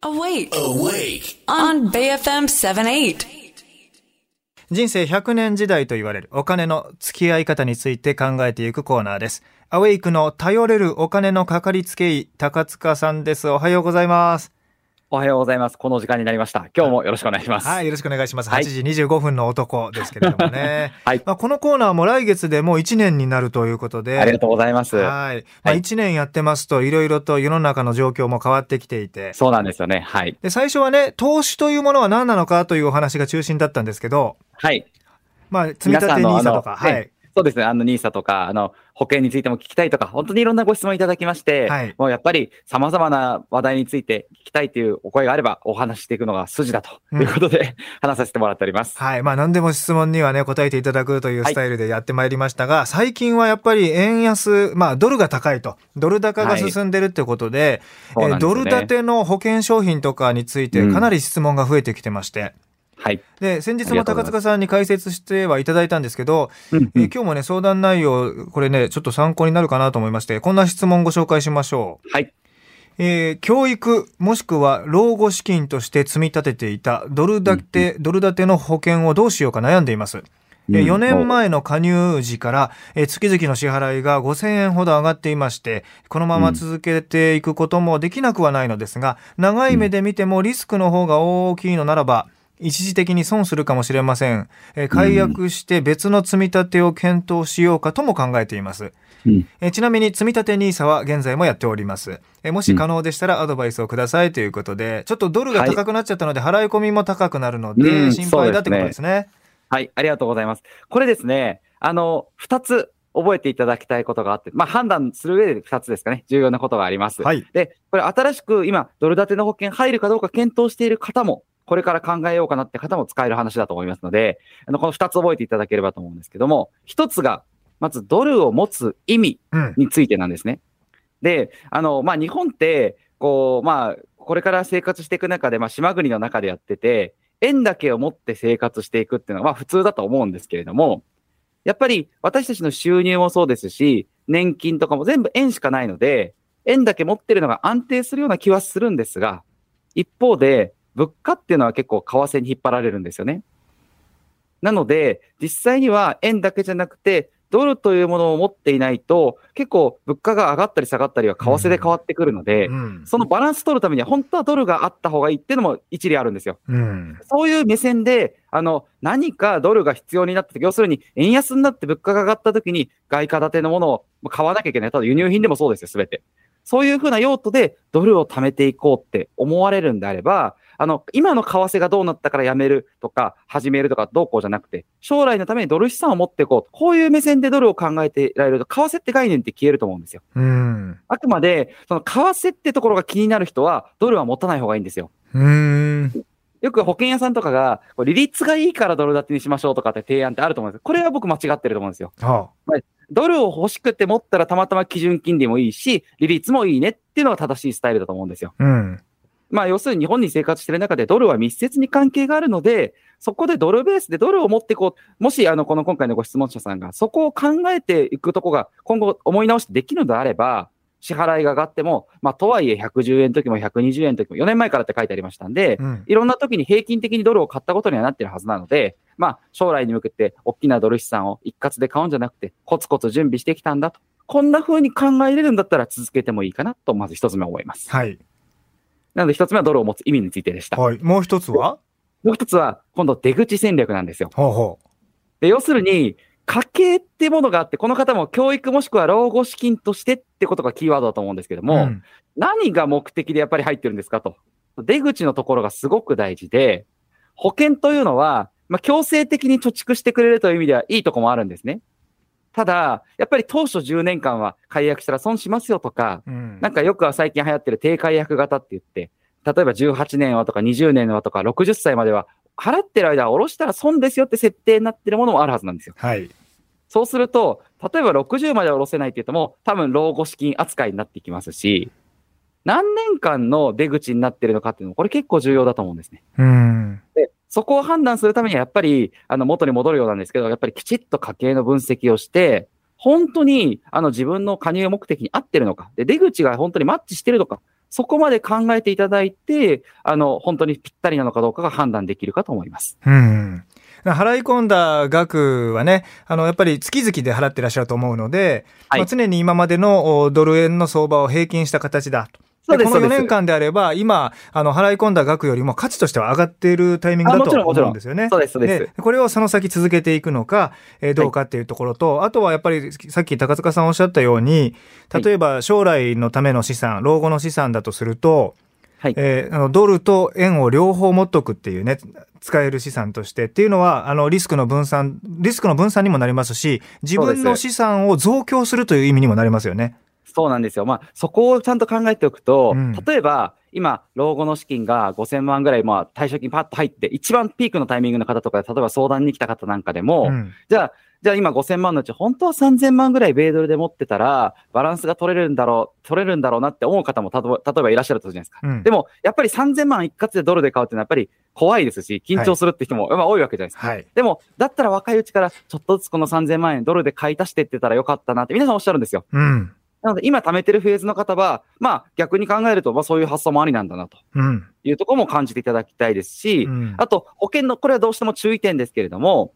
Awake. Awake. On BFM 78. 人生100年時代と言われるお金の付き合い方について考えていくコーナーです。アウェイクの頼れるお金のかかりつけ医、高塚さんです。おはようございます。おはようございます。この時間になりました。今日もよろしくお願いします。はい、よろしくお願いします。はい8時25分の男ですけれどもね。はいまあ、このコーナーも来月でもう1年になるということで。ありがとうございます。はい。まあ、はい1年やってますと、いろいろと世の中の状況も変わってきていて。そうなんですよね。はい。で、最初はね、投資というものは何なのかというお話が中心だったんですけど、はい。まあ、積み立て NISA とか、はい。そうですね。あの、ニーサとか、あの、保険についても聞きたいとか、本当にいろんなご質問いただきまして、はい。もうやっぱり様々な話題について聞きたいというお声があれば、お話ししていくのが筋だということで、話させてもらっております。はい。まあ何でも質問にはね、答えていただくというスタイルでやってまいりましたが、最近はやっぱり円安、まあドルが高いと、ドル高が進んでるってことで、そうなんでね。えードル建ての保険商品とかについてうんかなり質問が増えてきてまして、はい。で、先日も高塚さんに解説してはいただいたんですけど、うんえー今日もね、相談内容、これね、ちょっと参考になるかなと思いまして、こんな質問ご紹介しましょう。はい。えー教育もしくは老後資金として積み立てていたドル建て、ドル建ての保険をどうしようか悩んでいます。えーうん4年前の加入時から、えー月々の支払いが5000円ほど上がっていまして、このまま続けていくこともできなくはないのですが、長い目で見てもリスクの方が大きいのならば、一時的に損するかもしれません。えー解約して別の積み立てを検討しようかとも考えています。うんえーちなみに積み立て NISA は現在もやっております。えーもし可能でしたらアドバイスをくださいということで、ちょっとドルが高くなっちゃったので払い込みも高くなるので、うん心配だってことですね。はい。ありがとうございます。これですね、あの、二つ覚えていただきたいことがあって、まあ判断する上で二つですかね、重要なことがあります。はい。で、これ新しく今、ドル建ての保険入るかどうか検討している方も、これから考えようかなって方も使える話だと思いますので、あの、この二つ覚えていただければと思うんですけども、一つが、まずドルを持つ意味うん。についてなんですね。で、あの、まあ、日本って、こう、まあ、これから生活していく中で、まあ、島国の中でやってて、円だけを持って生活していくっていうのは、まあ、普通だと思うんですけれども、やっぱり私たちの収入もそうですし、年金とかも全部円しかないので、円だけ持ってるのが安定するような気はするんですが、一方で、物価っていうのは結構為替に引っ張られるんですよね。なので、実際には円だけじゃなくて、ドルというものを持っていないと、結構物価が上がったり下がったりは為替で変わってくるので、うん。そのバランス取るためには本当はドルがあった方がいいっていうのも一理あるんですよ。うん。そういう目線で、あの、何かドルが必要になった時、要するに円安になって物価が上がった時に外貨建てのものを買わなきゃいけない。ただ輸入品でもそうですよ、すべて。そういうふうな用途でドルを貯めていこうって思われるんであれば、あの、今の為替がどうなったからやめるとか、始めるとかどうこうじゃなくて、将来のためにドル資産を持っていこうと。こういう目線でドルを考えていられると、為替って概念って消えると思うんですよ。うん。あくまで、その為替ってところが気になる人は、ドルは持たない方がいいんですよ。うん。よく保険屋さんとかが、利率がいいからドル建てにしましょうとかって提案ってあると思うんですよ。これは僕間違ってると思うんですよ。はドルを欲しくて持ったらたまたま基準金利もいいし、利率もいいねっていうのが正しいスタイルだと思うんですよ。あ。うん。まあ要するに日本に生活してる中でドルは密接に関係があるので、そこでドルベースでドルを持っていこう。もしあのこの今回のご質問者さんがそこを考えていくとこが今後思い直してできるのであれば、支払いが上がっても、まあとはいえ110円の時も120円の時も4年前からって書いてありましたんで、うん。いろんな時に平均的にドルを買ったことにはなってるはずなので、まあ、将来に向けて大きなドル資産を一括で買うんじゃなくて、コツコツ準備してきたんだと。こんな風に考えれるんだったら続けてもいいかなと、まず一つ目思います。はい。なので一つ目はドルを持つ意味についてでした。はい。もう一つは？もう一つは、今度出口戦略なんですよ。ほうほで、要するに、家計ってものがあって、この方も教育もしくは老後資金としてってことがキーワードだと思うんですけどう。も、ん何が目的でやっぱり入ってるんですかと。出口のところがすごく大事で、保険というのは、まあ、強制的に貯蓄してくれるという意味ではいいとこもあるんですね。ただ、やっぱり当初10年間は解約したら損しますよとか、うん。なんかよくは最近流行ってる低解約型って言って、例えば18年はとか20年はとか60歳までは払ってる間は下ろしたら損ですよって設定になってるものもあるはずなんですよ。はい。そうすると、例えば60までは下ろせないって言っても、多分老後資金扱いになってきますし、何年間の出口になってるのかっていうのも、これ結構重要だと思うんですね。うん。で、そこを判断するためには、やっぱり、あの、元に戻るようなんですけど、やっぱりきちっと家計の分析をして、本当に、あの、自分の加入目的に合ってるのか、で、出口が本当にマッチしてるのか、そこまで考えていただいて、あの、本当にぴったりなのかどうかが判断できるかと思います。うん。払い込んだ額はね、あの、やっぱり月々で払ってらっしゃると思うので、はいまあ、常に今までのおドル円の相場を平均した形だと。そうですこの4そうです。年間であれば、今、あの、払い込んだ額よりも価値としては上がっているタイミングだと思うんですよね。そうです、そうです。これをその先続けていくのか、えーどうかっていうところと、あとはやっぱりさっき高塚さんおっしゃったように、例えば将来のための資産、老後の資産だとすると、はい。えーあのドルと円を両方持っとくっていうね、使える資産としてっていうのは、あのリスクの分散、リスクの分散にもなりますし、自分の資産を増強するという意味にもなりますよね。そうなんですよ。まあ、そこをちゃんと考えておくと、うん例えば、今、老後の資金が5000万ぐらい、まあ、退職金パッと入って、一番ピークのタイミングの方とかで、例えば相談に来た方なんかでも、うんじゃあ、じゃあ今5000万のうち、本当は3000万ぐらい米ドルで持ってたら、バランスが取れるんだろう、取れるんだろうなって思う方もたと例えばいらっしゃるとするじゃないですか。うんでも、やっぱり3000万一括でドルで買うっていうのはやっぱり怖いですし、緊張するって人も、まあ多いわけじゃないですか。はい。でも、だったら若いうちからちょっとずつこの3000万円ドルで買い足してってたらよかったなって皆さんおっしゃるんですよ。うん。なので、今貯めてるフェーズの方は、まあ逆に考えると、まあそういう発想もありなんだなとうん。いうところも感じていただきたいですし、うんあと保険の、これはどうしても注意点ですけれども、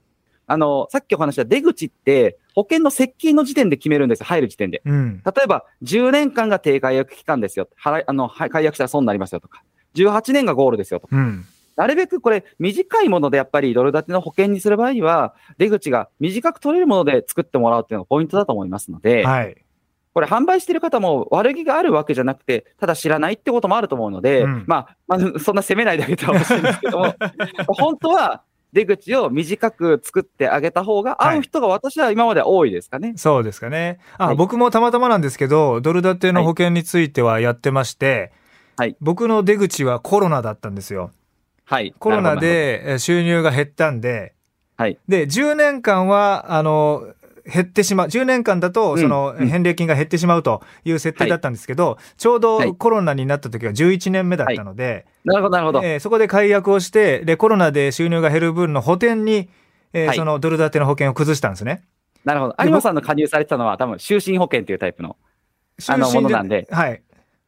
あの、さっきお話した出口って保険の設計の時点で決めるんですよ、入る時点で。うん。例えば、10年間が低解約期間ですよ。払い、あの、はい解約したら損になりますよとか。18年がゴールですよとか。うん。なるべくこれ、短いものでやっぱりドル建ての保険にする場合には、出口が短く取れるもので作ってもらうっていうのがポイントだと思いますので、はい。これ販売してる方も悪気があるわけじゃなくて、ただ知らないってこともあると思うので、うんまあ、まあ、そんな責めないであげたら欲しいんですけども、本当は出口を短く作ってあげた方が合う人が私は今までは多いですかね。そうですかね。あ、はい僕もたまたまなんですけど、ドル建ての保険についてはやってまして、はい僕の出口はコロナだったんですよ。はい。コロナでえー収入が減ったんで、はいで、10年間は、あの、減ってしまう。10年間だと、うんその、うん返礼金が減ってしまうという設定だったんですけど、ちょうはいどコロナになった時は11年目だったので、なるほど、なるほど。えーそこで解約をして、で、コロナで収入が減る分の補填に、えーはいそのドル建ての保険を崩したんですね。なるほど。で有馬さんの加入されてたのは多分、終身保険っていうタイプの。あのものなんではい。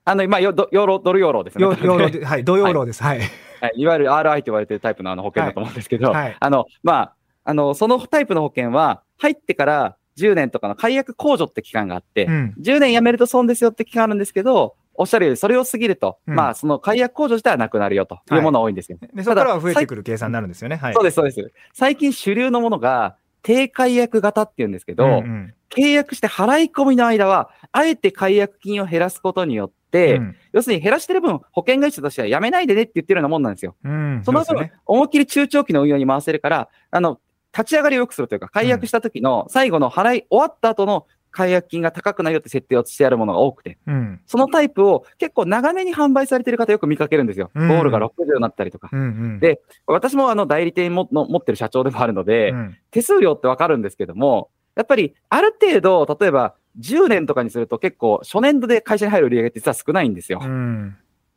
あの、まあ、よドヨーロ、ドルヨーロですね。ヨヨーロで、はい、同養老です。はい。はい、いわゆる RI と言われてるタイプのあの保険だと思うんですけど、はいはいあの、まあ、あの、そのタイプの保険は、入ってから10年とかの解約控除って期間があって、うん。10年辞めると損ですよって期間あるんですけど、おっしゃるように、それを過ぎると、うんまあ、その解約控除自体はなくなるよというものが多いんですよ。で、そこからは増えてる。くる計算になるんですよね。はい。そうです、そうです。最近主流のものが、低解約型っていうんですけど、うんうん契約して払い込みの間は、あえて解約金を減らすことによって、うん要するに減らしてる分、保険会社としてはやめないでねって言ってるようなもんなんですよ。うん。その分、ね思いっきり中長期の運用に回せるから、あの、立ち上がりを良くするというか、解約した時の最後の払い終わった後の解約金が高くないよって設定をしてあるものが多くて、うん。そのタイプを結構長めに販売されてる方よく見かけるんですよ。ゴうんールが60になったりとか。うんうん。で私もあの代理店もの持ってる社長でもあるので、うん手数料ってわかるんですけども、やっぱりある程度、例えば10年とかにすると結構初年度で会社に入る売り上げって実は少ないんですよ。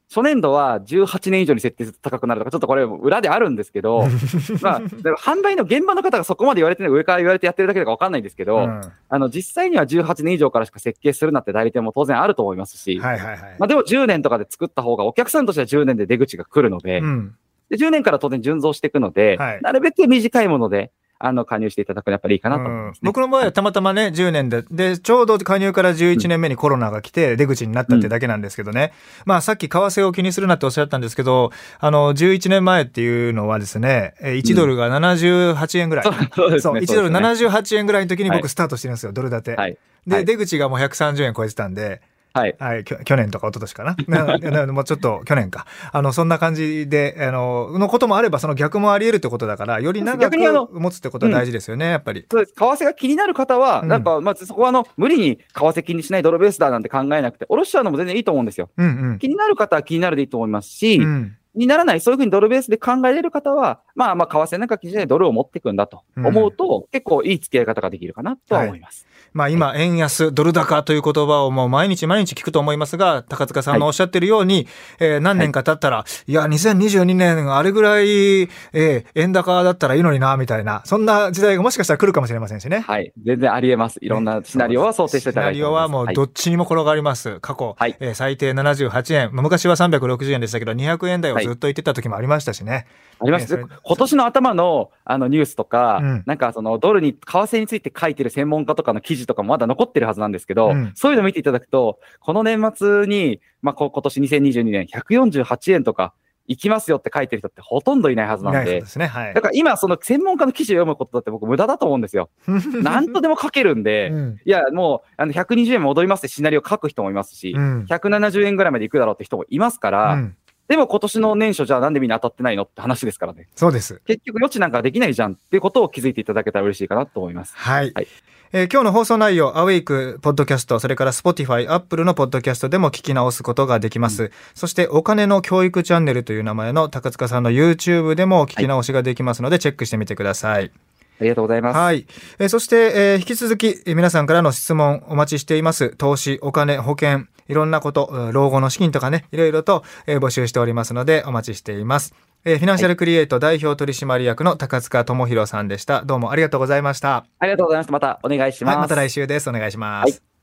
うん。初年度は18年以上に設定すると高くなるとか、ちょっとこれ裏であるんですけど、まあ、でも販売の現場の方がそこまで言われてない、上から言われてやってるだけだかわかんないんですけど、うんあの、実際には18年以上からしか設計するなって代理店も当然あると思いますし、はいはいはい。まあでも10年とかで作った方がお客さんとしては10年で出口が来るので、うん。で10年から当然順増していくので、はいなるべく短いもので、あの、加入していただくのはやっぱりいいかなと思いうんます、ね僕の場合はたまたまね、10年で、で、ちょうど加入から11年目にコロナが来て、出口になったってだけなんですけどね。まあ、さっき為替を気にするなっておっしゃったんですけど、あの、11年前っていうのはですね、え1ドルが78円ぐらい。そうそうですね。1ドルそうですね78円ぐらいの時にはい僕スタートしてるんですよ、ドル建て。はい。で、はい出口がもう130円超えてたんで、はい。はい、去年とか一昨年かな。なななもうちょっと去年か。あの、そんな感じで、あの、のこともあれば、その逆もあり得るってことだから、より長逆にあのく持つってことは大事ですよね、やっぱり。そうです。為替が気になる方は、うんなんか、まずそこはあの、無理に為替気にしないドルベースだなんて考えなくて、下ろしちゃうのも全然いいと思うんですよ。うんうん。気になる方は気になるでいいと思いますし、うんにならない、そういうふうにドルベースで考えれる方は、まあまあ、為替なんか気にしないでドルを持っていくんだと思うと、結構いい付き合い方ができるかなとは思います。まあ今、円安、ドル高という言葉をもう毎日毎日聞くと思いますが、高塚さんのおっしゃってるように、えー何年か経ったら、い、や、2022年あれぐらい、えー円高だったらいいのにな、みたいな、そんな時代がもしかしたら来るかもしれませんしね。はい。全然ありえます。いろんなシナリオは想定していただいてシナリオはもうどっちにも転がります。過去、はいえー最低78円、まあ昔は360円でしたけど、200円台をずっと言ってた時もありましたしね。あります。ねそれ今年の頭のあのニュースとか、うんなんかそのドルに、為替について書いてる専門家とかの記事とかもまだ残ってるはずなんですけど、うんそういうの見ていただくと、この年末に、まあ、こ今年2022年148円とか行きますよって書いてる人ってほとんどいないはずなんでで、すね。はいだ。から今その専門家の記事を読むことだって僕無駄だと思うんですよ。なんとでも書けるんで、うんいや、もうあの120円戻りますってシナリオ書く人もいますし、うん170円ぐらいまで行くだろうって人もいますから、うんでも今年の年初じゃあなんでみんな当たってないのって話ですからね。そうです。結局余地なんかできないじゃんっていうことを気づいていただけたら嬉しいかなと思います。はい。はいえー今日の放送内容、アウェイクポッドキャスト、それから Spotify、Apple のポッドキャストでも聞き直すことができます。そして、お金の教育チャンネルという名前の高塚さんの YouTube でも聞き直しができますので、チェックしてみてください。ありがとうございます。はい。えーそして、えー引き続き、えー皆さんからの質問お待ちしています。投資、お金、保険、いろんなこと、うん老後の資金とかね、いろいろと、えー募集しておりますので、お待ちしています。えーフィナンシャルクリエイト代表取締役の高塚智博さんでした。どうもありがとうございました。ありがとうございました。またお願いします。はい、また来週です。お願いします。はい